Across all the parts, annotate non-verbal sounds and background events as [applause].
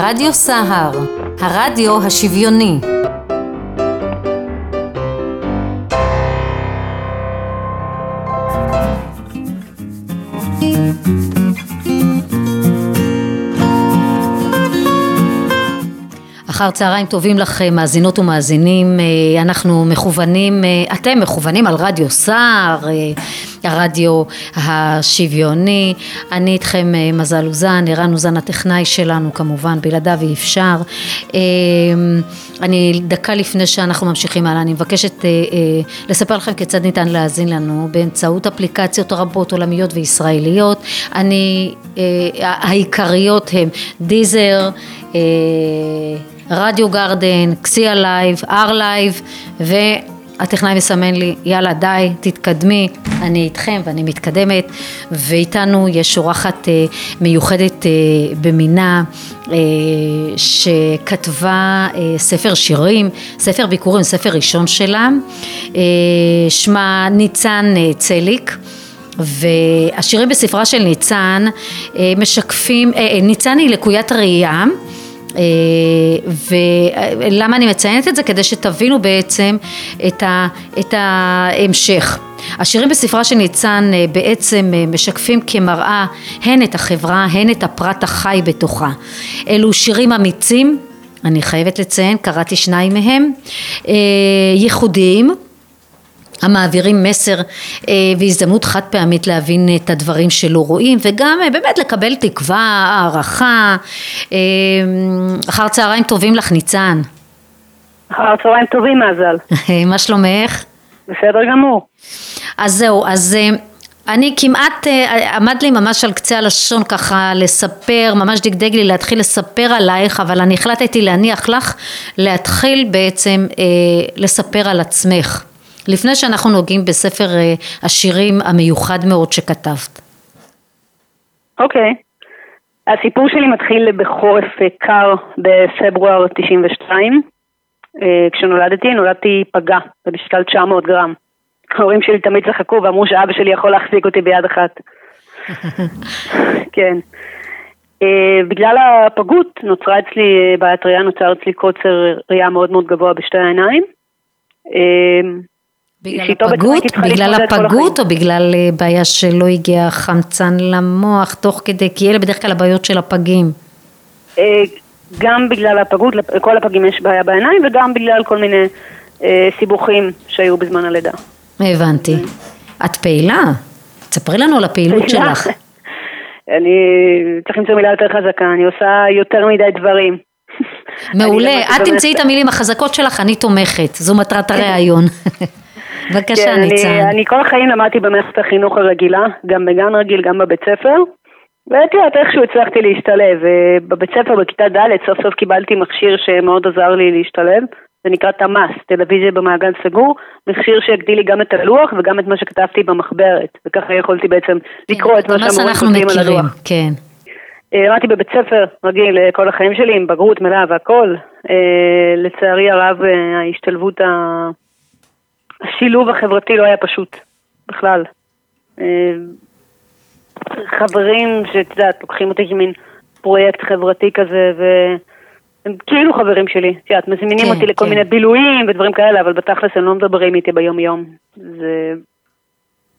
רדיו סהר, הרדיו השוויוני. אחר צהריים טובים לכם מאזינות ומאזינים, אה, אנחנו מכוונים, אה, אתם מכוונים על רדיו סער, אה, הרדיו השוויוני, אני איתכם מזל אוזן, ערן אוזן הטכנאי שלנו כמובן, בלעדיו אי אפשר. אני דקה לפני שאנחנו ממשיכים הלאה, אני מבקשת לספר לכם כיצד ניתן להאזין לנו באמצעות אפליקציות רבות עולמיות וישראליות, אני, העיקריות הן Deezer, Radio Garden, קסיה לייב, אר לייב, והטכנאי מסמן לי, יאללה די, תתקדמי, אני איתכם ואני מתקדמת, ואיתנו יש אורחת אה, מיוחדת אה, במינה, אה, שכתבה ספר שירים, ספר ביקורים, ספר ראשון שלה, שמה ניצן צליק. והשירים בספרה של ניצן משקפים, ניצן היא לקוית ראייה אה, ולמה אני מציינת את זה? כדי שתבינו בעצם את, ה, את ההמשך. השירים בספרה של ניצן אה, בעצם אה, משקפים כמראה הן את החברה הן את הפרט החי בתוכה. אלו שירים אמיצים, אני חייבת לציין, קראתי שניים מהם, ייחודיים המעבירים מסר אה, והזדמנות חד פעמית להבין את הדברים שלא רואים וגם אה, באמת לקבל תקווה, הערכה. אה, אחר צהריים טובים לך ניצן. אחר צהריים טובים מזל. [laughs] מה שלומך? בסדר גמור. אז זהו, אז אני כמעט עמד לי ממש על קצה הלשון ככה לספר, ממש דגדג לי להתחיל לספר עלייך, אבל אני החלטתי להניח לך להתחיל בעצם לספר על עצמך. לפני שאנחנו נוגעים בספר אה, השירים המיוחד מאוד שכתבת. אוקיי. Okay. הסיפור שלי מתחיל בחורף אה, קר בפברואר 92. אה, כשנולדתי, נולדתי פגה, במשקל 900 גרם. ההורים שלי תמיד צחקו ואמרו שאבא שלי יכול להחזיק אותי ביד אחת. [laughs] כן. בגלל הפגות נוצרה אצלי בעיית ראייה, נוצר אצלי קוצר ראייה מאוד מאוד גבוה בשתי העיניים. בגלל הפגות? בגלל הפגות או בגלל אה, בעיה שלא הגיע חמצן למוח תוך כדי, כי אלה בדרך כלל הבעיות של הפגים. אה, גם בגלל הפגות, לכל הפגים יש בעיה בעיניים וגם בגלל כל מיני אה, סיבוכים שהיו בזמן הלידה. הבנתי. את פעילה? תספרי לנו על הפעילות שלך. [laughs] אני צריך למצוא מילה יותר חזקה, אני עושה יותר מדי דברים. [laughs] מעולה, את תמצאי את המילים החזקות שלך, אני תומכת, זו מטרת הראיון. [laughs] בבקשה כן, ניצן. אני, אני כל החיים למדתי במערכת החינוך הרגילה, גם בגן רגיל, גם בבית ספר. ואת יודעת, איכשהו הצלחתי להשתלב. בבית ספר בכיתה ד' סוף סוף קיבלתי מכשיר שמאוד עזר לי להשתלב. זה נקרא תמ"ס, טלוויזיה במעגל סגור, מכשיר שהגדיל לי גם את הלוח וגם את מה שכתבתי במחברת, וככה יכולתי בעצם כן, לקרוא את מה שהמורים כותבים על הלוח. כן. אה, למדתי בבית ספר רגיל אה, כל החיים שלי עם בגרות מלאה והכל. אה, לצערי הרב ההשתלבות השילוב החברתי לא היה פשוט, בכלל. אה, חברים שאת יודעת, לוקחים אותי כמין פרויקט חברתי כזה, והם כאילו חברים שלי, את יודעת, מזמינים כן, אותי לכל כן. מיני בילויים ודברים כאלה, אבל בתכלס הם לא מדברים איתי ביום יום. זה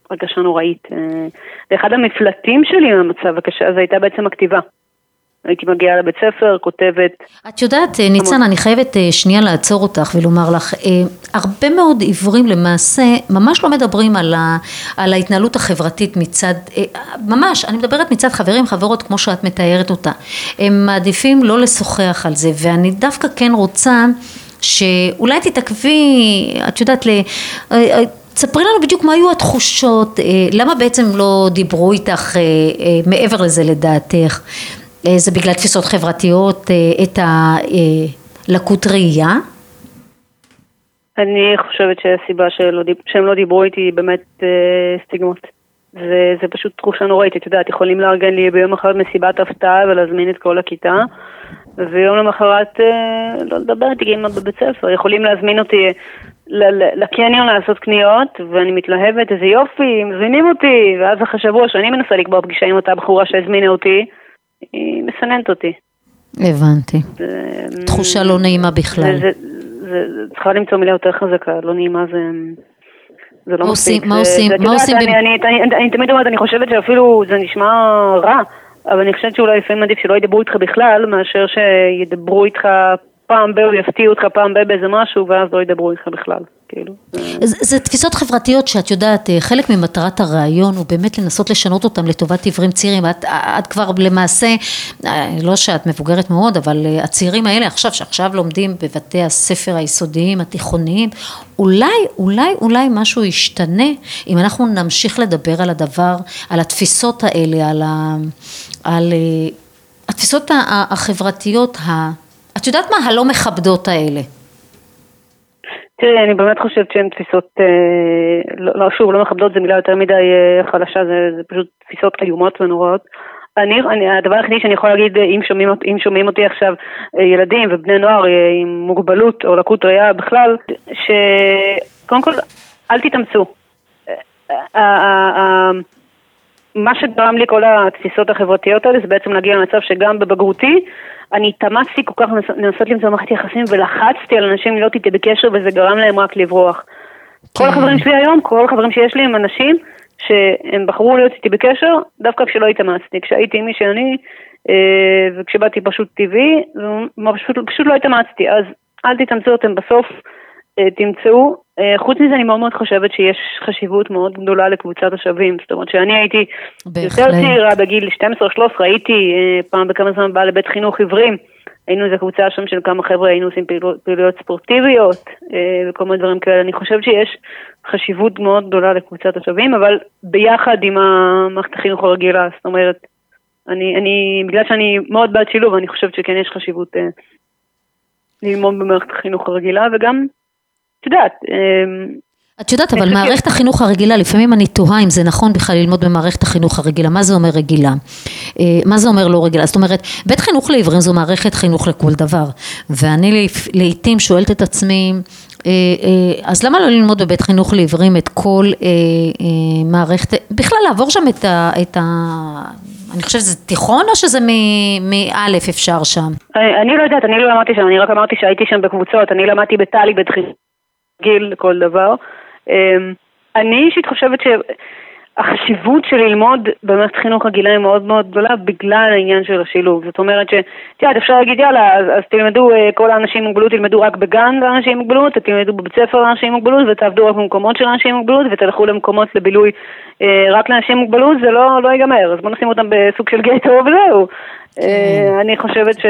הרגשה נוראית. אה, ואחד המפלטים שלי מהמצב הקשה הזה הייתה בעצם הכתיבה. הייתי מגיעה לבית ספר, כותבת. את יודעת, אה, ניצן, אני חייבת אה, שנייה לעצור אותך ולומר לך, אה, הרבה מאוד עיוורים למעשה ממש לא מדברים על, ה, על ההתנהלות החברתית מצד, ממש, אני מדברת מצד חברים, חברות, כמו שאת מתארת אותה. הם מעדיפים לא לשוחח על זה, ואני דווקא כן רוצה שאולי תתעכבי, את יודעת, ל... תספרי לנו בדיוק מה היו התחושות, למה בעצם לא דיברו איתך מעבר לזה לדעתך, זה בגלל תפיסות חברתיות, אה, את הלקות ראייה? אני חושבת שהסיבה שלא, שהם לא דיברו איתי היא באמת אה, סטיגמות. זה, זה פשוט תחושה נוראית, את יודעת, יכולים לארגן לי ביום אחד מסיבת הפתעה ולהזמין את כל הכיתה, ויום למחרת אה, לא לדבר איתי כאמא בבית ספר, יכולים להזמין אותי לקניון לעשות קניות, ואני מתלהבת, איזה יופי, מזמינים אותי, ואז אחרי שבוע שאני מנסה לקבוע פגישה עם אותה בחורה שהזמינה אותי, היא מסננת אותי. הבנתי. תחושה לא נעימה בכלל. זה, זה, זה, צריכה למצוא מילה יותר חזקה, לא נעימה זה... זה לא מספיק. מה עושים? מה עושים? אני, אני, אני, אני, אני תמיד אומרת, אני חושבת שאפילו זה נשמע רע, אבל אני חושבת שאולי לפעמים עדיף שלא ידברו איתך בכלל, מאשר שידברו איתך פעם ב... או יפתיעו אותך פעם ב... באיזה משהו, ואז לא ידברו איתך בכלל, כאילו. זה, זה תפיסות חברתיות שאת יודעת, אה, חלק ממטרת הרעיון הוא באמת לנסות לשנות אותם לטובת עיוורים צעירים. את, את כבר למעשה, אה, לא שאת מבוגרת מאוד, אבל אה, הצעירים האלה עכשיו, שעכשיו לומדים בבתי הספר היסודיים, התיכוניים, אולי, אולי, אולי משהו ישתנה אם אנחנו נמשיך לדבר על הדבר, על התפיסות האלה, על, ה, על התפיסות החברתיות ה... את יודעת מה? הלא מכבדות האלה. תראי, אני באמת חושבת שהן תפיסות, אה, לא, לא, שוב, לא מכבדות זה מילה יותר מדי אה, חלשה, זה, זה פשוט תפיסות איומות ונוראות. אני, אני, הדבר היחידי שאני יכולה להגיד, אם שומעים, אם שומעים אותי עכשיו אה, ילדים ובני נוער אה, עם מוגבלות או לקות ראייה בכלל, שקודם כל, אל תתאמצו. מה שגרם לי כל התפיסות החברתיות האלה זה בעצם להגיע למצב שגם בבגרותי אני התאמצתי כל כך לנסות למצוא מערכת יחסים ולחצתי על אנשים להיות איתי בקשר וזה גרם להם רק לברוח. כל כן. החברים שלי היום, כל החברים שיש לי הם אנשים שהם בחרו להיות איתי בקשר דווקא כשלא התאמצתי, כשהייתי מי שאני אה, וכשבאתי פשוט טבעי, פשוט, פשוט לא התאמצתי, אז אל תתאמצו אותם בסוף, תמצאו. אה, חוץ מזה אני מאוד מאוד חושבת שיש חשיבות מאוד גדולה לקבוצת השווים, זאת אומרת שאני הייתי בהחלט. יותר צעירה בגיל 12-13, הייתי פעם בכמה זמן באה לבית חינוך עיוורים, היינו איזה קבוצה שם של כמה חבר'ה, היינו עושים פעילויות, פעילויות ספורטיביות וכל מיני דברים כאלה, אני חושבת שיש חשיבות מאוד גדולה לקבוצת השווים, אבל ביחד עם המערכת החינוך הרגילה, זאת אומרת, אני, אני, בגלל שאני מאוד בעד שילוב, אני חושבת שכן יש חשיבות אה, ללמוד במערכת החינוך הרגילה, וגם את יודעת. אמ, את יודעת, אבל מערכת החינוך הרגילה, לפעמים אני תוהה אם זה נכון בכלל ללמוד במערכת החינוך הרגילה. מה זה אומר רגילה? אה, מה זה אומר לא רגילה? זאת אומרת, בית חינוך לעיוורים זו מערכת חינוך לכל דבר. ואני לעיתים שואלת את עצמי, אה, אה, אז למה לא ללמוד בבית חינוך לעיוורים את כל מערכת, בכלל לעבור שם את ה... את ה אני חושבת שזה תיכון או שזה מאלף אפשר שם? אני לא יודעת, אני לא למדתי שם, אני רק אמרתי שהייתי שם בקבוצות, אני למדתי בטלי בית חינוך. גיל לכל דבר. אמ, אני אישית חושבת שהחשיבות של ללמוד במערכת חינוך רגילה היא מאוד מאוד גדולה בגלל העניין של השילוב. זאת אומרת שאת יודעת, אפשר להגיד יאללה, אז, אז תלמדו, אה, כל האנשים עם מוגבלות תלמדו רק בגן לאנשים עם מוגבלות, תלמדו בבית ספר לאנשים עם מוגבלות ותעבדו רק במקומות של אנשים עם מוגבלות ותלכו למקומות לבילוי אה, רק לאנשים עם מוגבלות, זה לא, לא ייגמר, אז בואו נשים אותם בסוג של גטו [laughs] וזהו. כן. אה, אני חושבת ש,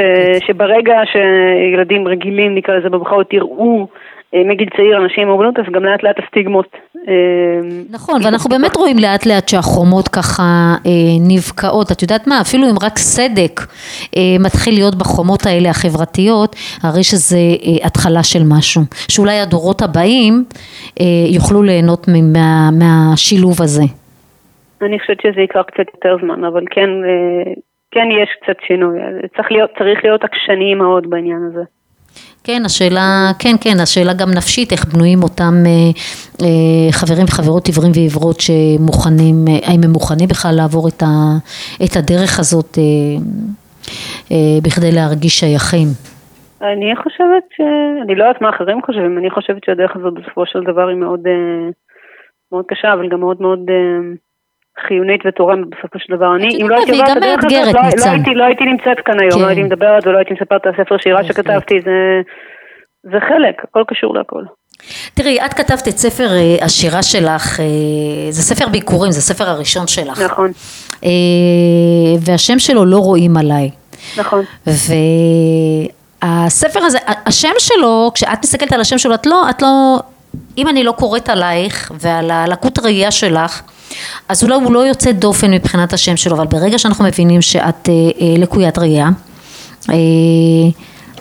שברגע שילדים רגילים, נקרא לזה בבחרות, יראו מגיל צעיר אנשים עם מוגבלות, אז גם לאט לאט הסטיגמות. אה, נכון, ואנחנו באמת רואים לאט לאט שהחומות ככה אה, נבקעות, את יודעת מה, אפילו אם רק סדק מתחיל להיות בחומות האלה החברתיות, הרי שזה התחלה של משהו, שאולי הדורות הבאים יוכלו ליהנות מה, מהשילוב הזה. אני חושבת שזה ייקח קצת יותר זמן, אבל כן, כן יש קצת שינוי, צריך להיות, צריך להיות עקשניים מאוד בעניין הזה. כן, השאלה, כן, כן, השאלה גם נפשית, איך בנויים אותם אה, אה, חברים וחברות עיוורים ועיוורות שמוכנים, אה, האם הם מוכנים בכלל לעבור את, ה, את הדרך הזאת אה, אה, בכדי להרגיש שייכים. אני חושבת ש... אני לא יודעת מה אחרים חושבים, אני חושבת שהדרך הזאת בסופו של דבר היא מאוד, אה, מאוד קשה, אבל גם מאוד מאוד... אה, חיונית ותורמת בסופו של דבר. אני, אם לא הייתי עוברת את הדרך הזאת, לא, לא, הייתי, לא הייתי נמצאת כאן היום, לא כן. לא הייתי מדברת ולא הייתי מספרת על הספר שירה שכתבתי, זה, זה חלק, הכל קשור להכל. תראי, את כתבת את ספר uh, השירה שלך, uh, זה ספר ביקורים, זה הספר הראשון שלך. נכון. Uh, והשם שלו לא רואים עליי. נכון. והספר הזה, השם שלו, כשאת מסתכלת על השם שלו, את לא, את לא, אם אני לא קוראת עלייך ועל הלקות הראייה שלך, אז אולי הוא לא יוצא דופן מבחינת השם שלו, אבל ברגע שאנחנו מבינים שאת אה, אה, לקוית ראייה, אה,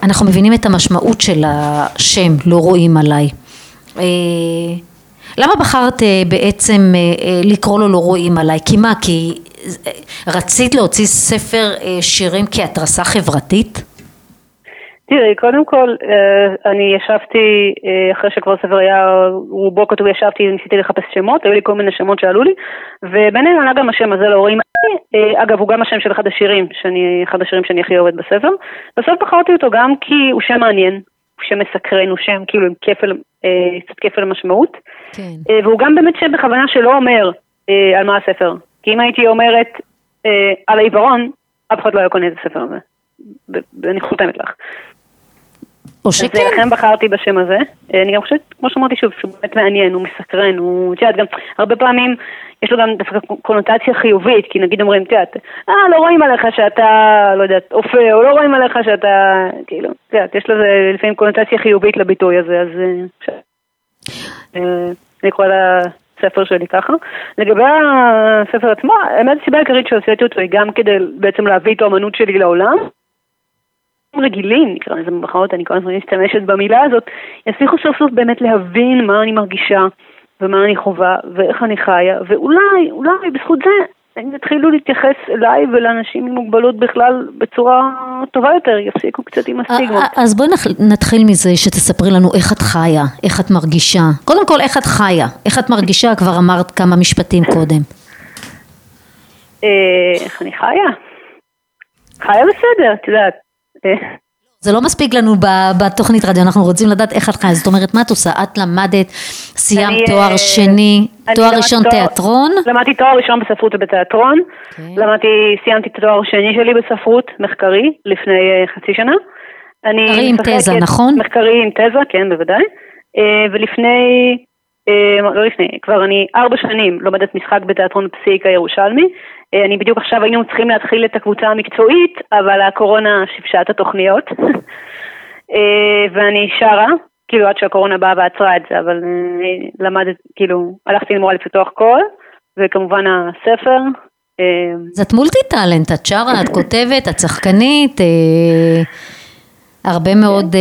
אנחנו מבינים את המשמעות של השם, לא רואים עליי. אה, למה בחרת אה, בעצם אה, אה, לקרוא לו לא רואים עליי? כי מה? כי רצית להוציא ספר שירים כהתרסה חברתית? תראי, קודם כל, אה, אני ישבתי, אה, אחרי שכבר ספר היה רובו כתוב, ישבתי, ניסיתי לחפש שמות, היו לי כל מיני שמות שעלו לי, וביניהם עלה גם השם הזה להורים. אה, אגב, הוא גם השם של אחד השירים, שאני, אחד השירים שאני הכי אוהבת בספר. בסוף בחרתי אותו גם כי הוא שם מעניין, הוא שם מסקרן, הוא שם כאילו עם כפל, קצת כפל משמעות. כן. והוא גם באמת שם בכוונה שלא אומר על מה הספר. כי אם הייתי אומרת על העיוורון, אף אחד לא היה קונה את הספר הזה. ואני חותמת לך. או שכן. אז לכן בחרתי בשם הזה. אני גם חושבת, כמו שאמרתי שוב, שהוא באמת מעניין, הוא מסקרן, הוא, את יודעת, גם הרבה פעמים יש לו גם דווקא קונוטציה חיובית, כי נגיד אומרים, את יודעת, אה, לא רואים עליך שאתה, לא יודעת, אופה, או לא רואים עליך שאתה, כאילו, את יודעת, יש לזה לפעמים קונוטציה חיובית לביטוי הזה, אז אה, אה, אני קורא לספר שלי ככה. לגבי הספר עצמו, האמת הסיבה העיקרית שעשיתי אותו היא גם כדי בעצם להביא את האמנות שלי לעולם. רגילים, נקרא לזה במחאות, אני כל הזמן משתמשת במילה הזאת, יצליחו סוף סוף באמת להבין מה אני מרגישה ומה אני חווה ואיך אני חיה, ואולי, אולי בזכות זה הם יתחילו להתייחס אליי ולאנשים עם מוגבלות בכלל בצורה טובה יותר, יפסיקו קצת עם הסטיגמות. אז בואי נתחיל מזה שתספרי לנו איך את חיה, איך את מרגישה. קודם כל, איך את חיה, איך את מרגישה, כבר אמרת כמה משפטים קודם. אה, איך אני חיה? חיה בסדר, את יודעת. זה לא מספיק לנו בתוכנית רדיו, אנחנו רוצים לדעת איך את חיה, זאת אומרת, מה את עושה? את למדת, סיימת תואר אה, שני, תואר ראשון תיאטרון? למדתי תואר ראשון בספרות ובתיאטרון, אוקיי. למדתי, סיימתי את התואר השני שלי בספרות, מחקרי, לפני אה, חצי שנה. מחקרי עם תזה, נכון? מחקרי עם תזה, כן, בוודאי. אה, ולפני, לא לפני, כבר אני ארבע שנים לומדת משחק בתיאטרון פסיק הירושלמי. אה, אני בדיוק עכשיו היינו צריכים להתחיל את הקבוצה המקצועית, אבל הקורונה שיבשה את התוכניות. [laughs] אה, ואני שרה, כאילו עד שהקורונה באה ועצרה את זה, אבל אה, למדת, כאילו, הלכתי ללמוד לפתוח קול, וכמובן הספר. אז את מולטי טאלנט, את שרה, את כותבת, את שחקנית, הרבה מאוד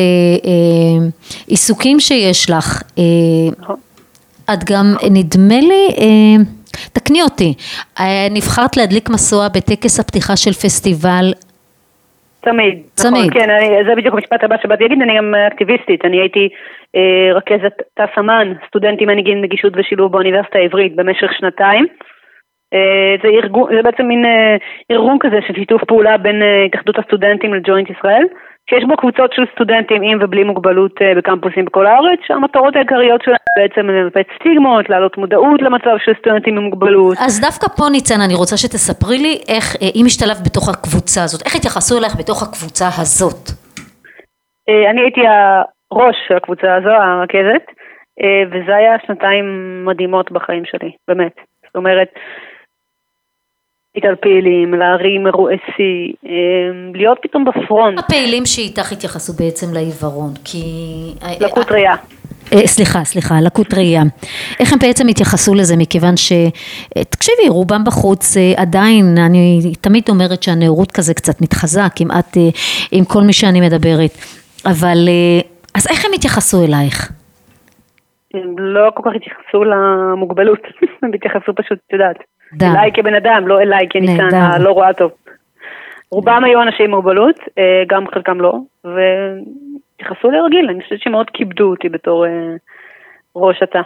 עיסוקים שיש לך. נכון. את גם, נדמה לי, תקני אותי, אה, נבחרת להדליק מסוע בטקס הפתיחה של פסטיבל צמיד. צמיד. נכון, כן, אני, זה בדיוק המשפט הבא שבאתי להגיד, אני גם אקטיביסטית, אני הייתי אה, רכזת תא סמן, סטודנטים מנהיגים נגישות ושילוב באוניברסיטה העברית במשך שנתיים. אה, זה, ארגון, זה בעצם מין אה, ארגון כזה של שיתוף פעולה בין אה, התאחדות הסטודנטים לג'וינט ישראל. שיש בו קבוצות של סטודנטים עם ובלי מוגבלות אה, בקמפוסים בכל הארץ, שהמטרות העיקריות שלהם בעצם לנפץ סטיגמות, להעלות מודעות למצב של סטודנטים עם מוגבלות. אז דווקא פה ניצן, אני רוצה שתספרי לי איך, אה, אם השתלבת בתוך הקבוצה הזאת, איך התייחסו אליך בתוך הקבוצה הזאת? אה, אני הייתי הראש של הקבוצה הזו, הרכזת, וזה היה שנתיים מדהימות בחיים שלי, באמת. זאת אומרת, על פעילים, להרים אירועי שיא, אמ, להיות פתאום בפרונט. הפעילים שאיתך התייחסו בעצם לעיוורון, כי... לקות ראייה. אה, סליחה, סליחה, לקות ראייה. איך הם בעצם התייחסו לזה, מכיוון ש... אה, תקשיבי, רובם בחוץ אה, עדיין, אני תמיד אומרת שהנאורות כזה קצת מתחזה, כמעט עם כל מי שאני מדברת, אבל אז איך הם התייחסו אלייך? הם לא כל כך התייחסו למוגבלות, [laughs] הם התייחסו פשוט, את יודעת, אליי כבן אדם, לא אליי כניצן הלא רואה טוב. רובם היו אנשים עם מוגבלות, אה, גם חלקם לא, והתייחסו לרגיל, אני חושבת שמאוד כיבדו אותי בתור אה, ראש התא.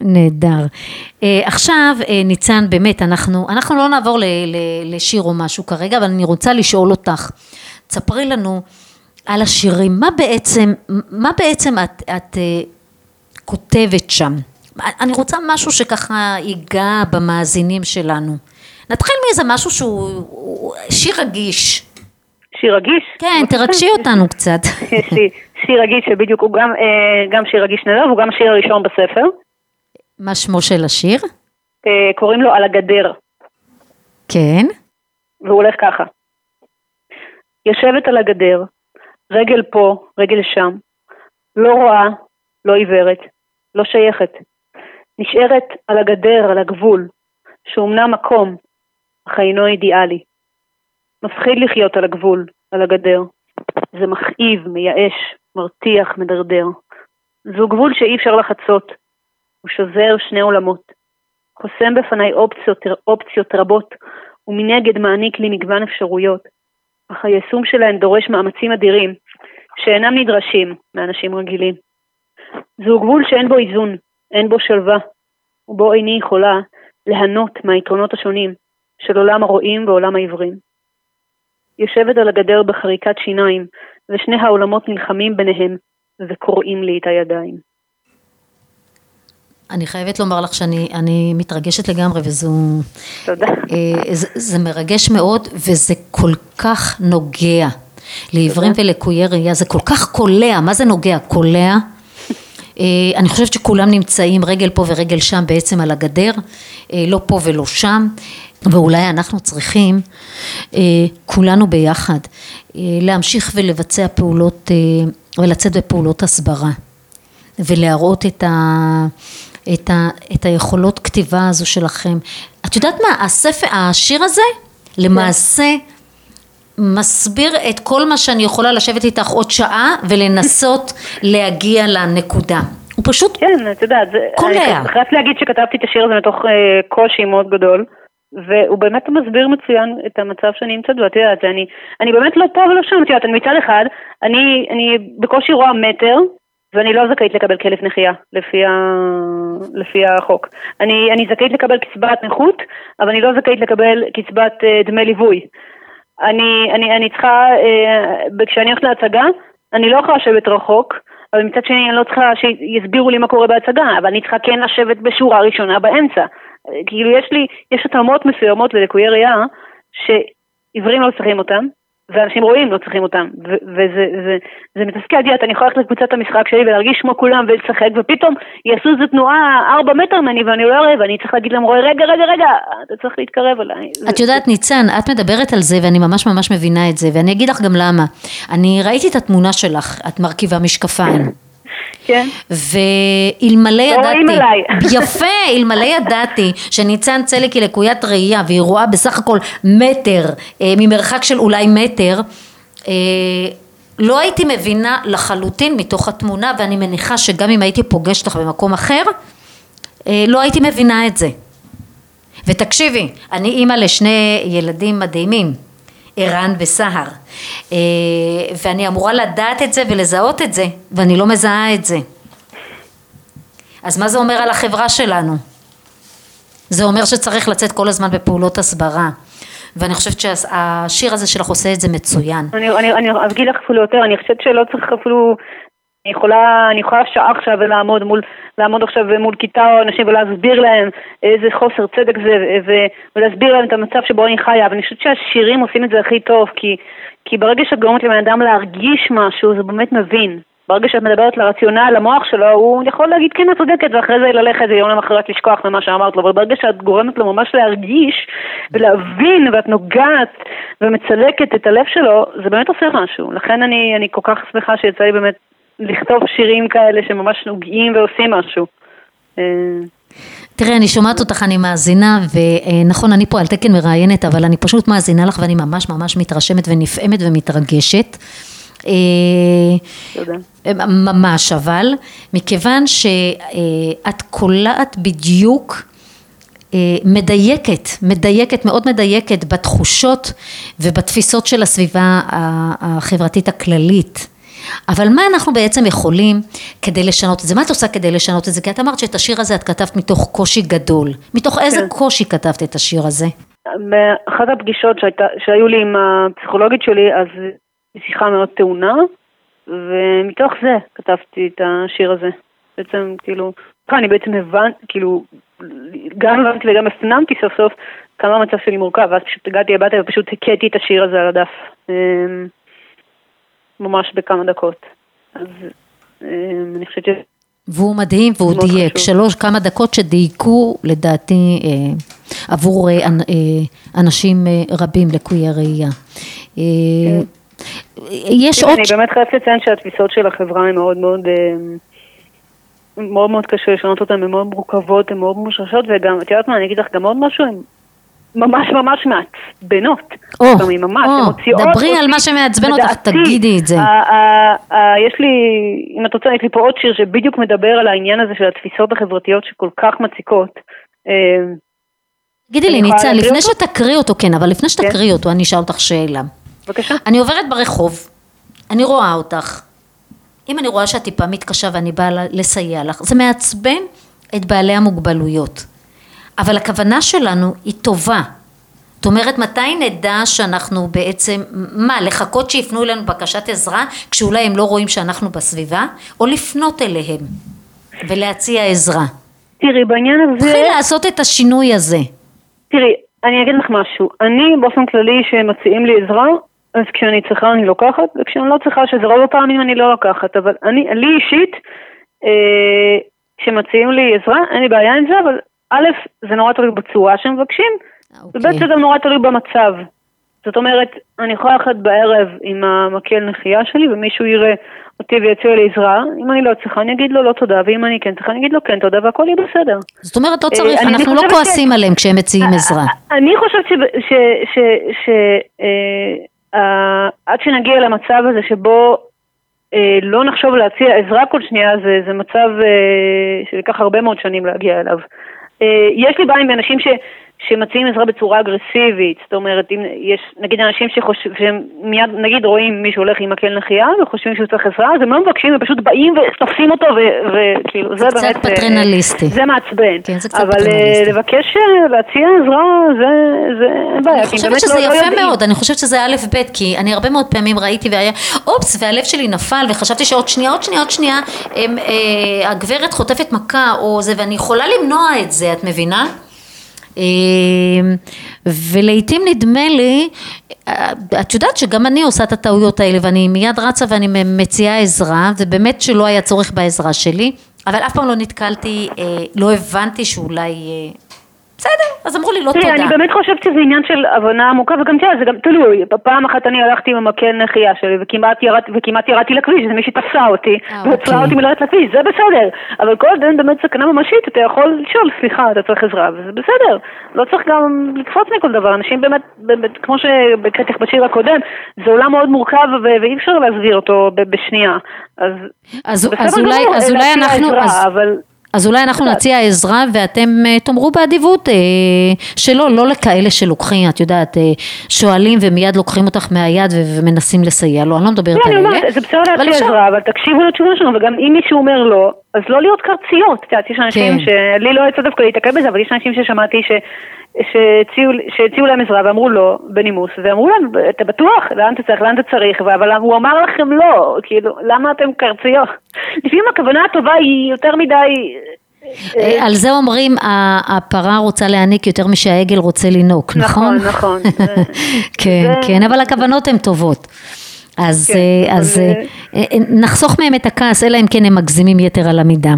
נהדר. Uh, עכשיו, ניצן, באמת, אנחנו, אנחנו לא נעבור ל, ל, לשיר או משהו כרגע, אבל אני רוצה לשאול אותך, תספרי לנו על השירים, מה בעצם, מה בעצם את, את uh, כותבת שם? אני רוצה משהו שככה ייגע במאזינים שלנו. נתחיל מאיזה משהו שהוא שיר רגיש. שיר רגיש? כן, תרגשי אותנו קצת. [laughs] יש לי שיר רגיש שבדיוק הוא גם, אה, גם שיר רגיש נדב, הוא גם השיר הראשון בספר. מה שמו של השיר? אה, קוראים לו על הגדר. כן. והוא הולך ככה. יושבת על הגדר, רגל פה, רגל שם, לא רואה, לא עיוורת, לא שייכת, נשארת על הגדר, על הגבול, שאומנם מקום, אך אינו אידיאלי. מפחיד לחיות על הגבול, על הגדר. זה מכאיב, מייאש, מרתיח, מדרדר. זהו גבול שאי אפשר לחצות. הוא שוזר שני עולמות. חוסם בפניי אופציות, אופציות רבות, ומנגד מעניק לי מגוון אפשרויות. אך היישום שלהן דורש מאמצים אדירים, שאינם נדרשים מאנשים רגילים. זהו גבול שאין בו איזון, אין בו שלווה, ובו איני יכולה ליהנות מהיתרונות השונים של עולם הרועים ועולם העיוורים. יושבת על הגדר בחריקת שיניים, ושני העולמות נלחמים ביניהם וקורעים לי את הידיים. אני חייבת לומר לך שאני מתרגשת לגמרי וזו... תודה. אה, זה, זה מרגש מאוד וזה כל כך נוגע לעיוורים ולקויי ראייה, זה כל כך קולע, מה זה נוגע? קולע. אה, אני חושבת שכולם נמצאים רגל פה ורגל שם בעצם על הגדר, אה, לא פה ולא שם, ואולי אנחנו צריכים כולנו ביחד להמשיך ולבצע פעולות ולצאת בפעולות הסברה ולהראות את ה... את, ה, את היכולות כתיבה הזו שלכם. את יודעת מה, הספר, השיר הזה, למעשה מסביר את כל מה שאני יכולה לשבת איתך עוד שעה ולנסות [laughs] להגיע לנקודה. הוא פשוט כן, את יודעת, קולע. אני חייבת להגיד שכתבתי את השיר הזה מתוך uh, קושי מאוד גדול. והוא באמת מסביר מצוין את המצב שאני נמצאת בו, את יודעת, אני, אני באמת לא פה ולא שם, את יודעת, מצד אחד, אני, אני בקושי רואה מטר, ואני לא זכאית לקבל כלף נחייה לפי, ה... לפי החוק. אני, אני זכאית לקבל קצבת נכות, אבל אני לא זכאית לקבל קצבת uh, דמי ליווי. אני, אני, אני צריכה, uh, כשאני הולכת להצגה, אני לא יכולה לשבת רחוק, אבל מצד שני אני לא צריכה שיסבירו לי מה קורה בהצגה, אבל אני צריכה כן לשבת בשורה ראשונה באמצע. כאילו יש לי, יש התאמות מסוימות ללקויי ראייה, שעיוורים לא צריכים אותם, ואנשים רואים לא צריכים אותם, וזה זה, זה מתסכל, את אני יכולה ללכת לקבוצת המשחק שלי ולהרגיש כמו כולם ולשחק, ופתאום יעשו איזה תנועה ארבע מטר ממני ואני לא אראה, ואני צריך להגיד למורה, רגע, רגע, רגע, אתה צריך להתקרב אליי. את יודעת, ניצן, את מדברת על זה ואני ממש ממש מבינה את זה, ואני אגיד לך גם למה. אני ראיתי את התמונה שלך, את מרכיבה משקפיים. כן. ואלמלא ידעתי, [laughs] יפה, אלמלא ידעתי שניצן צליק היא לקוית ראייה והיא רואה בסך הכל מטר, אה, ממרחק של אולי מטר, אה, לא הייתי מבינה לחלוטין מתוך התמונה ואני מניחה שגם אם הייתי פוגשת לך במקום אחר, אה, לא הייתי מבינה את זה. ותקשיבי, אני אימא לשני ילדים מדהימים, ערן וסהר. אה, ואני אמורה לדעת את זה ולזהות את זה, ואני לא מזהה את זה. אז מה זה אומר על החברה שלנו? זה אומר שצריך לצאת כל הזמן בפעולות הסברה. ואני חושבת שהשיר הזה שלך עושה את זה מצוין. אני, אני, אני אגיד לך אפילו יותר, אני חושבת שלא צריך אפילו אני יכולה, אני יכולה שעה עכשיו ולעמוד מול, לעמוד עכשיו מול כיתה או אנשים ולהסביר להם איזה חוסר צדק זה ולהסביר להם את המצב שבו אני חיה, ואני חושבת שהשירים עושים את זה הכי טוב, כי, כי ברגע שאת גורמת לבן אדם להרגיש משהו, זה באמת מבין. ברגע שאת מדברת לרציונל, למוח שלו, הוא יכול להגיד כן, את צודקת, ואחרי זה ללכת ויום למחרת לשכוח ממה שאמרת לו, אבל ברגע שאת גורמת לו ממש להרגיש ולהבין, ואת נוגעת ומצלקת את הלב שלו, זה באמת עושה משהו. לכן אני, אני כל כך שמחה שיצא לי באמת לכתוב שירים כאלה שממש נוגעים ועושים משהו. אה, תראה, אני שומעת אותך, אני מאזינה, ונכון, אני פה על תקן מראיינת, אבל אני פשוט מאזינה לך ואני ממש ממש מתרשמת ונפעמת ומתרגשת. אה, תודה. ממש אבל, מכיוון שאת קולעת בדיוק אה, מדייקת, מדייקת, מאוד מדייקת בתחושות ובתפיסות של הסביבה החברתית הכללית. אבל מה אנחנו בעצם יכולים כדי לשנות את זה? מה את עושה כדי לשנות את זה? כי את אמרת שאת השיר הזה את כתבת מתוך קושי גדול. מתוך איזה כן. קושי כתבת את השיר הזה? באחת הפגישות שהיית, שהיו לי עם הפסיכולוגית שלי, אז שיחה מאוד טעונה, ומתוך זה כתבתי את השיר הזה. בעצם, כאילו, אני בעצם הבנתי, כאילו, גם הבנתי וגם הפנמתי סוף סוף כמה המצב שלי מורכב, ואז פשוט הגעתי הביתה ופשוט הכיתי את השיר הזה על הדף. ממש בכמה דקות. אז אה, אני חושבת ש... והוא מדהים והוא דייק, חשוב. שלוש כמה דקות שדייקו לדעתי אה, עבור אה, אה, אנשים אה, רבים לקויי ראייה. אה. יש עוד... אני באמת חייבת לציין שהתפיסות של החברה הן מאוד מאוד... אה, מאוד מאוד קשה לשנות אותן, הן מאוד מורכבות, הן מאוד מושרשות, וגם, את יודעת מה, אני אגיד לך גם עוד משהו, הן ממש ממש מעצבנות. או, או, דברי על מה שמעצבן אותך, תגידי את זה. יש לי, אם את רוצה, יש לי פה עוד שיר שבדיוק מדבר על העניין הזה של התפיסות החברתיות שכל כך מציקות. אה, תגידי לי, ניצן, לפני שתקריא אותו, כן, אבל לפני שתקריא כן. אותו, אני אשאל אותך שאלה. בבקשה. אני עוברת ברחוב, אני רואה אותך, אם אני רואה שאת טיפה מתקשה ואני באה לסייע לך, זה מעצבן את בעלי המוגבלויות. אבל הכוונה שלנו היא טובה. זאת אומרת, מתי נדע שאנחנו בעצם, מה, לחכות שיפנו אלינו בקשת עזרה, כשאולי הם לא רואים שאנחנו בסביבה, או לפנות אליהם ולהציע עזרה? תראי, בעניין הזה... תתחיל לעשות את השינוי הזה. תראי, אני אגיד לך משהו. אני באופן כללי, שמציעים לי עזרה, אז כשאני צריכה אני לוקחת, וכשאני לא צריכה, שזה רוב הפעמים אני לא לוקחת. אבל אני, לי אישית, אה, כשמציעים לי עזרה, אין לי בעיה עם זה, אבל א', זה נורא תלוי בצורה שמבקשים, וב' אוקיי. זה גם נורא תלוי במצב. זאת אומרת, אני יכולה ללכת בערב עם המקל נחייה שלי ומישהו יראה אותי ויציע לי עזרה, אם אני לא צריכה אני אגיד לו לא תודה, ואם אני כן צריכה אני אגיד לו כן תודה והכל יהיה בסדר. זאת אומרת, לא אה, צריך, אנחנו לא כועסים עליהם כשהם מציעים עזרה. אני חושבת ש... ש, ש, ש אה, אה, עד שנגיע למצב הזה שבו אה, לא נחשוב להציע עזרה כל שנייה, זה, זה מצב אה, שלקח הרבה מאוד שנים להגיע אליו. אה, יש לי בעיה עם אנשים ש, שמציעים עזרה בצורה אגרסיבית, זאת אומרת, אם יש נגיד אנשים שחושבים, שהם מיד נגיד רואים מישהו הולך עם מקל נחייה וחושבים שהוא צריך עזרה, אז הם לא מבקשים, הם פשוט באים ותופסים אותו וכאילו, זה, זה קצת באמת... אה, פטרנליסטי. זה מעצבן. כן, זה קצת אבל אה, פטרנליסטי. לבקש אה, להציע עזרה, זה, זה אין בעיה. אני חושבת שזה לא- לא יפה יודעים. מאוד, אני חושבת שזה א' ב', כי אני הרבה מאוד פעמים ראיתי והיה, אופס, והלב שלי נפל, וחשבתי שעוד שנייה, עוד שנייה, עוד שנייה, הם, אה, הגברת חוטפת מכה או זה, ואני יכולה למנוע את זה, את מבינה? אה, ולעיתים נדמה לי, אה, את יודעת שגם אני עושה את הטעויות האלה ואני מיד רצה ואני מציעה עזרה, זה באמת שלא היה צורך בעזרה שלי, אבל אף פעם לא נתקלתי, אה, לא הבנתי שאולי, אה, בסדר, אז אמרו לי לא תודה. אני באמת חושבת שזה עניין של הבנה עמוקה, וגם תראה, זה גם תלוי. פעם אחת אני הלכתי עם המקל נחייה שלי, וכמעט, ירד, וכמעט ירדתי לכביש, אז מישהי תפסה אותי, אה, ועצרה אוקיי. אותי מלרדת לכביש, זה בסדר. אבל כל עוד אין באמת סכנה ממשית, אתה יכול לשאול, סליחה, אתה צריך עזרה, וזה בסדר. לא צריך גם לקפוץ מכל דבר. אנשים באמת, באמת כמו לך בשיר הקודם, זה עולם מאוד מורכב, ואי אפשר להסביר אותו בשנייה. אז, אז, אז אולי, אז אולי אנחנו, עזרה, אז, אבל... אז אולי אנחנו יודעת. נציע עזרה ואתם אה, תאמרו באדיבות אה, שלא, לא לכאלה שלוקחים, את יודעת, אה, שואלים ומיד לוקחים אותך מהיד ומנסים לסייע לו, אני לא מדברת לא, על אני אלה. אומרת, זה בסדר להציע. עזרה, אבל תקשיבו לתשובה שלנו, וגם אם מישהו אומר לא, אז לא להיות קרציות. את יודעת, יש אנשים כן. שלי לא יצא דווקא להתעכב בזה, אבל יש אנשים ששמעתי ש... שהציעו, שהציעו להם עזרה ואמרו לא, בנימוס, ואמרו להם, אתה בטוח? לאן אתה צריך? לאן אתה צריך? אבל הוא אמר לכם לא, כאילו, למה אתם קרציות? לפעמים הכוונה הטובה היא יותר מדי... אה, על זה אומרים, הפרה רוצה להעניק יותר משהעגל רוצה לינוק, נכון? נכון, נכון. [laughs] כן, כן, אבל הכוונות הן טובות. אז, כן, אה, אז אה, אה, נחסוך מהם את הכעס, אלא אם כן הם מגזימים יתר על המידה.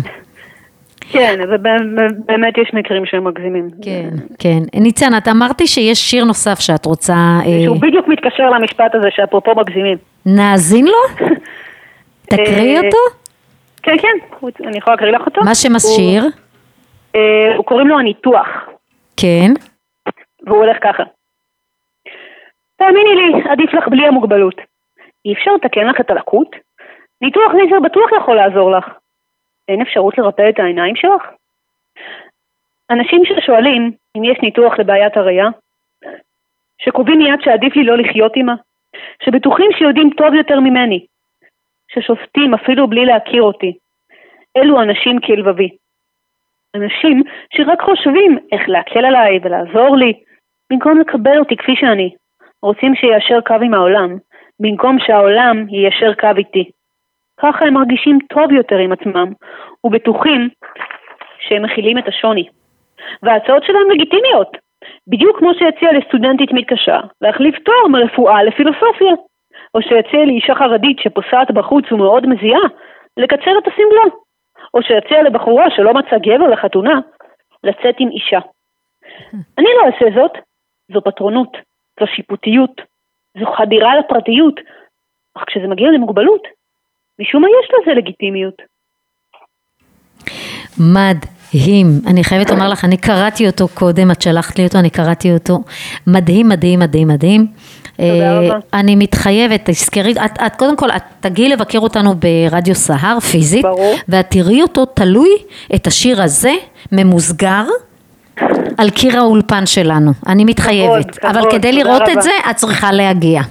כן, ובאמת יש מקרים שהם מגזימים. כן, כן. ניצן, את אמרתי שיש שיר נוסף שאת רוצה... אה, שהוא בדיוק מתקשר למשפט הזה שאפרופו מגזימים. נאזין לו? [laughs] תקריאי אה, אותו? כן, כן, אני יכולה להקריא לך אותו? מה שם השיר? הוא, אה, הוא קוראים לו הניתוח, כן. והוא הולך ככה. תאמיני לי, עדיף לך בלי המוגבלות. אי אפשר לתקן לך את הלקות? ניתוח לייזר בטוח יכול לעזור לך. אין אפשרות לרפא את העיניים שלך? אנשים ששואלים אם יש ניתוח לבעיית הראייה, שקובעים מיד שעדיף לי לא לחיות עימה, שבטוחים שיודעים טוב יותר ממני, ששופטים אפילו בלי להכיר אותי. אלו אנשים כלבבי. אנשים שרק חושבים איך להקל עליי ולעזור לי, במקום לקבל אותי כפי שאני. רוצים שיישר קו עם העולם, במקום שהעולם יישר קו איתי. ככה הם מרגישים טוב יותר עם עצמם, ובטוחים שהם מכילים את השוני. וההצעות שלהם לגיטימיות, בדיוק כמו שהציע לסטודנטית מתקשה להחליף תואר מרפואה לפילוסופיה, או שהציע לאישה חרדית שפוסעת בחוץ ומאוד מזיעה לקצר את השמלה, או שהציע לבחורה שלא מצאה גבר לחתונה לצאת עם אישה. אני לא אעשה זאת, זו פטרונות, זו שיפוטיות, זו חדירה לפרטיות, אך כשזה מגיע למוגבלות, משום מה יש לזה לגיטימיות. מדהים. אני חייבת לומר לך, אני קראתי אותו קודם, את שלחת לי אותו, אני קראתי אותו. מדהים, מדהים, מדהים, מדהים. תודה אה, רבה. אני מתחייבת, תזכרי, את, את קודם כל, את תגיעי לבקר אותנו ברדיו סהר פיזית, ברור. ואת תראי אותו תלוי, את השיר הזה, ממוסגר. על קיר האולפן שלנו, אני מתחייבת, כבוד, אבל כבוד, כדי לראות רבה. את זה, את צריכה להגיע.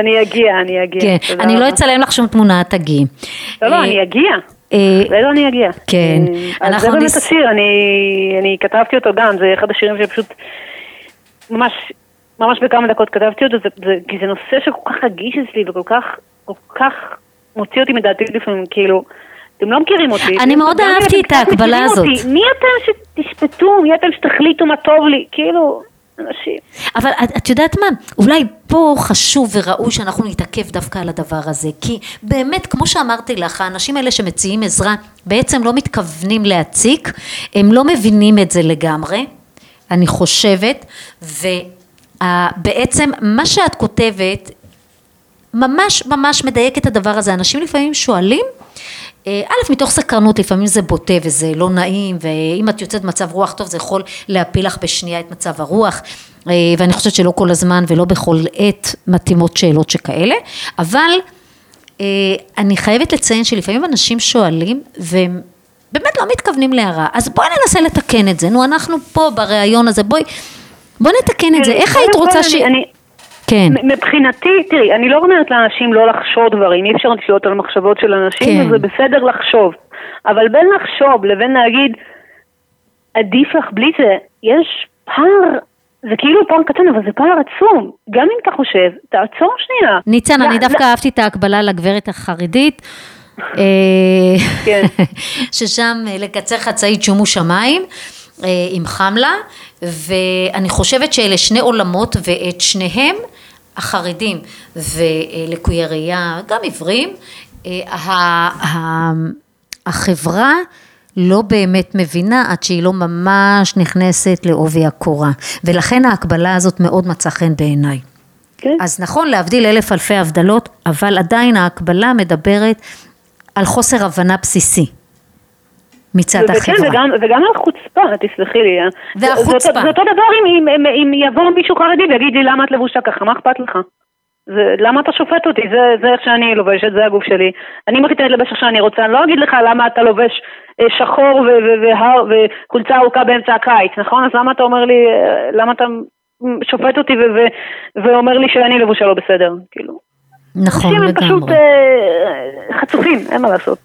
אני אגיע, אני אגיע. כן, אני לא. אצלם לך שום תמונה, תגיעי. לא, לא, אה, אני אגיע. אה, לאלו אני אגיע. כן, אה, אז זה באמת השיר, אני, כתבתי אותו גם, זה אחד השירים שפשוט ממש, ממש בכמה דקות כתבתי אותו, זה, זה, כי זה נושא שכל כך רגיש אצלי וכל כך, כל כך מוציא אותי מדעתי לפעמים, כאילו, אתם לא מכירים אותי. אני מאוד אם אהבתי את ההקבלה הזאת. מי אתם שתשפטו, מי אתם שתחליטו מה טוב לי, כאילו, אנשים. אבל את, את יודעת מה, אולי פה חשוב וראוי שאנחנו נתעכב דווקא על הדבר הזה, כי באמת, כמו שאמרתי לך, האנשים האלה שמציעים עזרה בעצם לא מתכוונים להציק, הם לא מבינים את זה לגמרי, אני חושבת, ובעצם מה שאת כותבת ממש ממש מדייק את הדבר הזה. אנשים לפעמים שואלים, א', מתוך סקרנות, לפעמים זה בוטה וזה לא נעים, ואם את יוצאת במצב רוח טוב, זה יכול להפיל לך בשנייה את מצב הרוח, אה, ואני חושבת שלא כל הזמן ולא בכל עת מתאימות שאלות שכאלה, אבל אה, אני חייבת לציין שלפעמים אנשים שואלים, והם באמת לא מתכוונים להרע, אז בואי ננסה לתקן את זה. נו, אנחנו פה בריאיון הזה, בואי, בואי נתקן את זה. איך היית רוצה ש... אני- כן. מבחינתי, תראי, אני לא אומרת לאנשים לא לחשוב דברים, אי אפשר לשלוט על מחשבות של אנשים, כן. וזה בסדר לחשוב. אבל בין לחשוב לבין להגיד, עדיף לך בלי זה, יש פער, זה כאילו פער קטן, אבל זה פער עצום. גם אם אתה חושב, תעצור שנייה. ניצן, אני דווקא אהבתי את ההקבלה לגברת החרדית. [laughs] אה, כן. [laughs] ששם אה, לקצר חצאית שומו שמיים, אה, עם חמלה, ואני חושבת שאלה שני עולמות, ואת שניהם, החרדים ולקויי ראייה, גם עיוורים, אה, החברה לא באמת מבינה עד שהיא לא ממש נכנסת לעובי הקורה, ולכן ההקבלה הזאת מאוד מצאה חן בעיניי. כן. אז נכון, להבדיל אלף אלפי הבדלות, אבל עדיין ההקבלה מדברת על חוסר הבנה בסיסי מצד החברה. וגם, וגם על חוצפה, תסלחי לי. אה. והחוצפה. זה, אותו- דבר אם, אם, אם, אם יבוא מישהו חרדי ויגיד לי למה את לבושה ככה, מה אכפת לך? זה, למה אתה שופט אותי? זה, זה איך שאני לובשת, זה הגוף שלי. אני מחליטה להתלבש איך שאני רוצה, אני לא אגיד לך למה אתה לובש אה, שחור וחולצה ארוכה באמצע הקיץ, נכון? אז למה אתה אומר לי, אה, למה אתה שופט אותי ואומר לי שאני לבושה לא בסדר? כאילו, נכון, אנשים הם פשוט לגמרי. אה, חצופים, אין מה לעשות.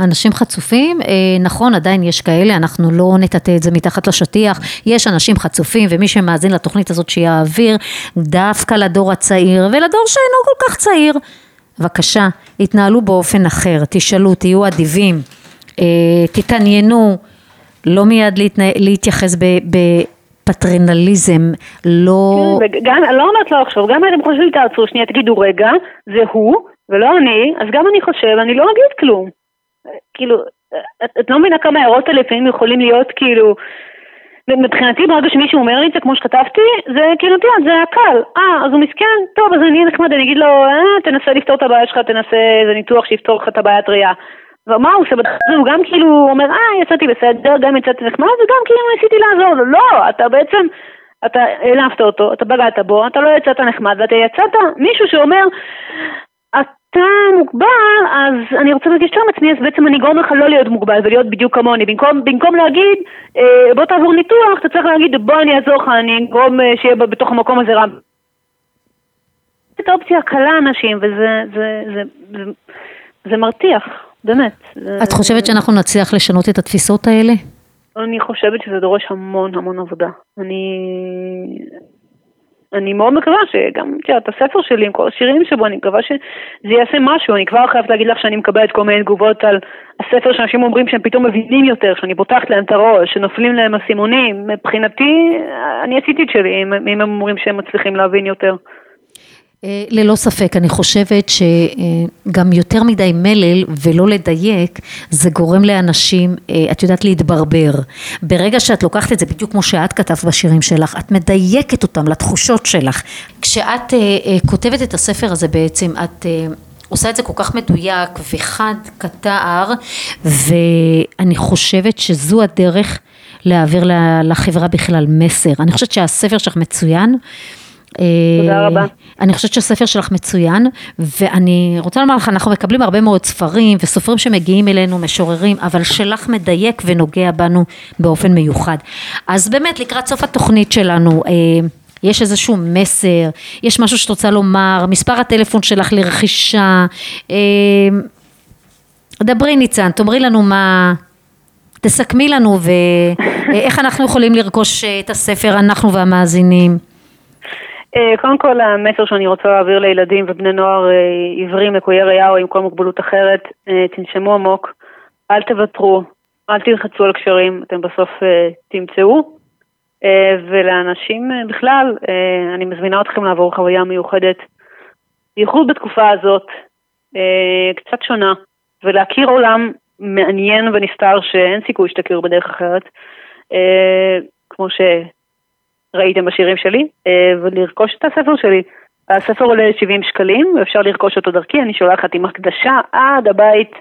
אנשים חצופים, אה, נכון, עדיין יש כאלה, אנחנו לא נטאטא את זה מתחת לשטיח, יש אנשים חצופים, ומי שמאזין לתוכנית הזאת שיעביר דווקא לדור הצעיר, ולדור שאינו כל כך צעיר. בבקשה, התנהלו באופן אחר, תשאלו, תהיו אדיבים, אה, תתעניינו, לא מיד להתנה... להתייחס ב- בפטרנליזם, לא... כן, וגם, אני לא אומרת לא לחשוב, גם אם אתם חושבים תעצרו שנייה, תגידו רגע, זה הוא, ולא אני, אז גם אני חושב, אני לא אגיד כלום. כאילו, את, את לא מבינה כמה הערות האלה לפעמים יכולים להיות כאילו, מבחינתי ברגע שמישהו אומר לי את זה כמו שכתבתי, זה כאילו, יודעת, זה היה קל. אה, אז הוא מסכן, טוב, אז אני אהיה נחמד, אני אגיד לו, אה, תנסה לפתור את הבעיה שלך, תנסה איזה ניתוח שיפתור לך את הבעיית ראייה. ומה הוא עושה בדרך? הוא גם כאילו אומר, אה, יצאתי בסדר, גם יצאתי נחמד, וגם כאילו ניסיתי לעזור לו. לא, אתה בעצם, אתה העלפת אותו, אתה בגעת בו, אתה לא יצאת נחמד, ואתה יצאת מישהו שאומר, אתה מוגבל, אז אני רוצה להרגיש טוב עם עצמי, אז בעצם אני גורם לך לא להיות מוגבל ולהיות בדיוק כמוני. במקום, במקום להגיד, אה, בוא תעבור ניתוח, אתה צריך להגיד, בוא אני אעזור לך, אני אגרום אה, שיהיה בתוך המקום הזה רם. את האופציה הקלה אנשים, וזה זה, זה, זה, זה מרתיח, באמת. זה- את חושבת שאנחנו נצליח לשנות את התפיסות האלה? אני חושבת שזה דורש המון המון עבודה. אני... אני מאוד מקווה שגם, את יודעת, הספר שלי עם כל השירים שבו, אני מקווה שזה יעשה משהו. אני כבר חייבת להגיד לך שאני מקבלת כל מיני תגובות על הספר שאנשים אומרים שהם פתאום מבינים יותר, שאני פותחת להם את הראש, שנופלים להם אסימונים. מבחינתי, אני עשיתי את שלי, אם הם אומרים שהם מצליחים להבין יותר. אה, ללא ספק, אני חושבת שגם יותר מדי מלל ולא לדייק, זה גורם לאנשים, אה, את יודעת, להתברבר. ברגע שאת לוקחת את זה, בדיוק כמו שאת כתבת בשירים שלך, את מדייקת אותם לתחושות שלך. כשאת אה, אה, כותבת את הספר הזה בעצם, את... אה, עושה את זה כל כך מדויק וחד כתער, ואני חושבת שזו הדרך להעביר לחברה בכלל מסר. אני חושבת שהספר שלך מצוין. תודה אה, רבה. אני חושבת שהספר שלך מצוין, ואני רוצה לומר לך, אנחנו מקבלים הרבה מאוד ספרים וסופרים שמגיעים אלינו, משוררים, אבל שלך מדייק ונוגע בנו באופן מיוחד. אז באמת, לקראת סוף התוכנית שלנו, אה, יש איזשהו מסר, יש משהו שאת רוצה לומר, מספר הטלפון שלך לרכישה, אה, דברי ניצן, תאמרי לנו מה, תסכמי לנו ואיך [laughs] אנחנו יכולים לרכוש את הספר, אנחנו והמאזינים. אה, קודם כל המסר שאני רוצה להעביר לילדים ובני נוער אה, עיוורים, לקויי ראייה או עם כל מוגבלות אחרת, אה, תנשמו עמוק, אל תוותרו, אל תלחצו על קשרים, אתם בסוף תמצאו. ולאנשים בכלל, אני מזמינה אתכם לעבור חוויה מיוחדת, בייחוד בתקופה הזאת, קצת שונה, ולהכיר עולם מעניין ונסתר שאין סיכוי שתכירו בדרך אחרת, כמו ש... ראיתם בשירים שלי, אה, ולרכוש את הספר שלי. הספר עולה 70 שקלים, ואפשר לרכוש אותו דרכי, אני שולחת עם הקדשה עד הבית.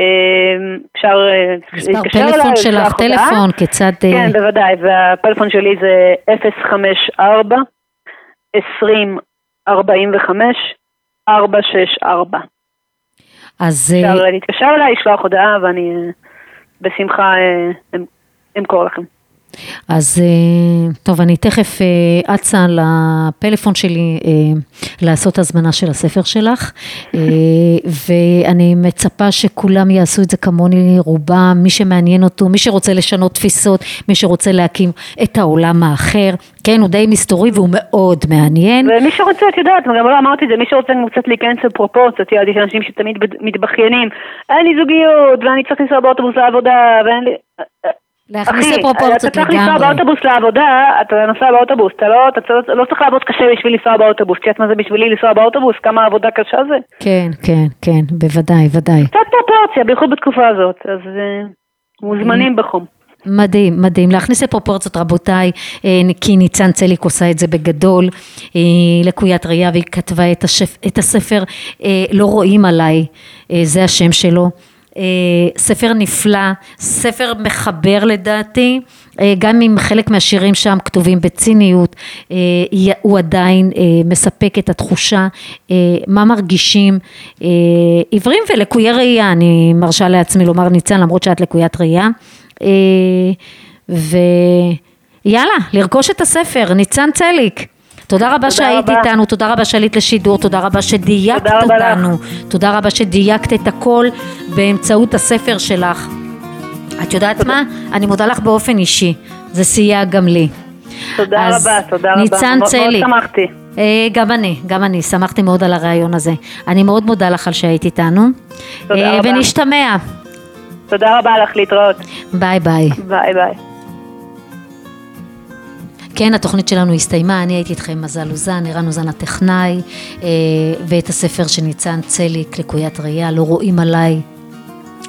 אה, אפשר אה, להתקשר אליי, טלפון שלך, טלפון, כיצד... כן, בוודאי, והפלאפון שלי זה 054 20 45 464. אז... אפשר להתקשר אליי, לשלוח הודעה, ואני בשמחה אמכור לכם. אז אה, טוב, אני תכף אה, אצה לפלאפון שלי אה, לעשות הזמנה של הספר שלך, ואני מצפה שכולם יעשו את זה כמוני, רובם, מי שמעניין אותו, מי שרוצה לשנות תפיסות, מי שרוצה להקים את העולם האחר, כן, הוא די מסתורי והוא מאוד מעניין. ומי שרוצה, את יודעת, גם לא אמרתי את זה, מי שרוצה קצת להיכנס לפרופורציות, יש אנשים שתמיד מתבכיינים, אין לי זוגיות, ואני צריך לנסוע באוטובוס לעבודה, ואין לי... להכניס לפרופורציות לגמרי. אתה צריך לנסוע באוטובוס לעבודה, אתה נוסע באוטובוס, אתה לא, אתה לא צריך לעבוד קשה בשביל לנסוע באוטובוס. את יודעת מה זה בשבילי לנסוע באוטובוס? כמה עבודה קשה זה? כן, כן, כן, בוודאי, ודאי. קצת פרופורציה, בייחוד בתקופה הזאת, אז uh, מוזמנים בחום. מדהים, מדהים. להכניס לפרופורציות, רבותיי, אה, כי ניצן צליק עושה את זה בגדול, אה, לקוית ראייה, והיא כתבה את, השף, את הספר לא רואים עליי, זה השם שלו. אה, ספר נפלא, ספר מחבר לדעתי, אה, גם אם חלק מהשירים שם כתובים בציניות, אה, הוא עדיין מספק את התחושה מה מרגישים עיוורים ולקויי ראייה, אני מרשה לעצמי לומר ניצן למרות שאת לקוית ראייה. ויאללה, לרכוש את הספר, ניצן צליק. תודה רבה שהיית איתנו, תודה רבה שעלית לשידור, תודה רבה שדייקת תודה אותנו. תודה רבה שדייקת את הכל באמצעות הספר שלך. את יודעת מה? אני מודה לך באופן אישי, זה סייע גם לי. תודה רבה, תודה רבה. ניצן צלי. מאוד שמחתי. אה, גם אני, גם אני, שמחתי מאוד על הרעיון הזה. אני מאוד מודה לך על שהיית איתנו. תודה אה, רבה. ונשתמע. תודה רבה לך, להתראות. ביי ביי. ביי ביי. כן, התוכנית שלנו הסתיימה, אני הייתי איתכם מזל אוזן, ערן אוזן הטכנאי, אה, ואת הספר של ניצן צליק, לקוית ראייה, לא רואים עליי,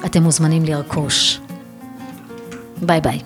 אתם מוזמנים לרכוש. ביי ביי.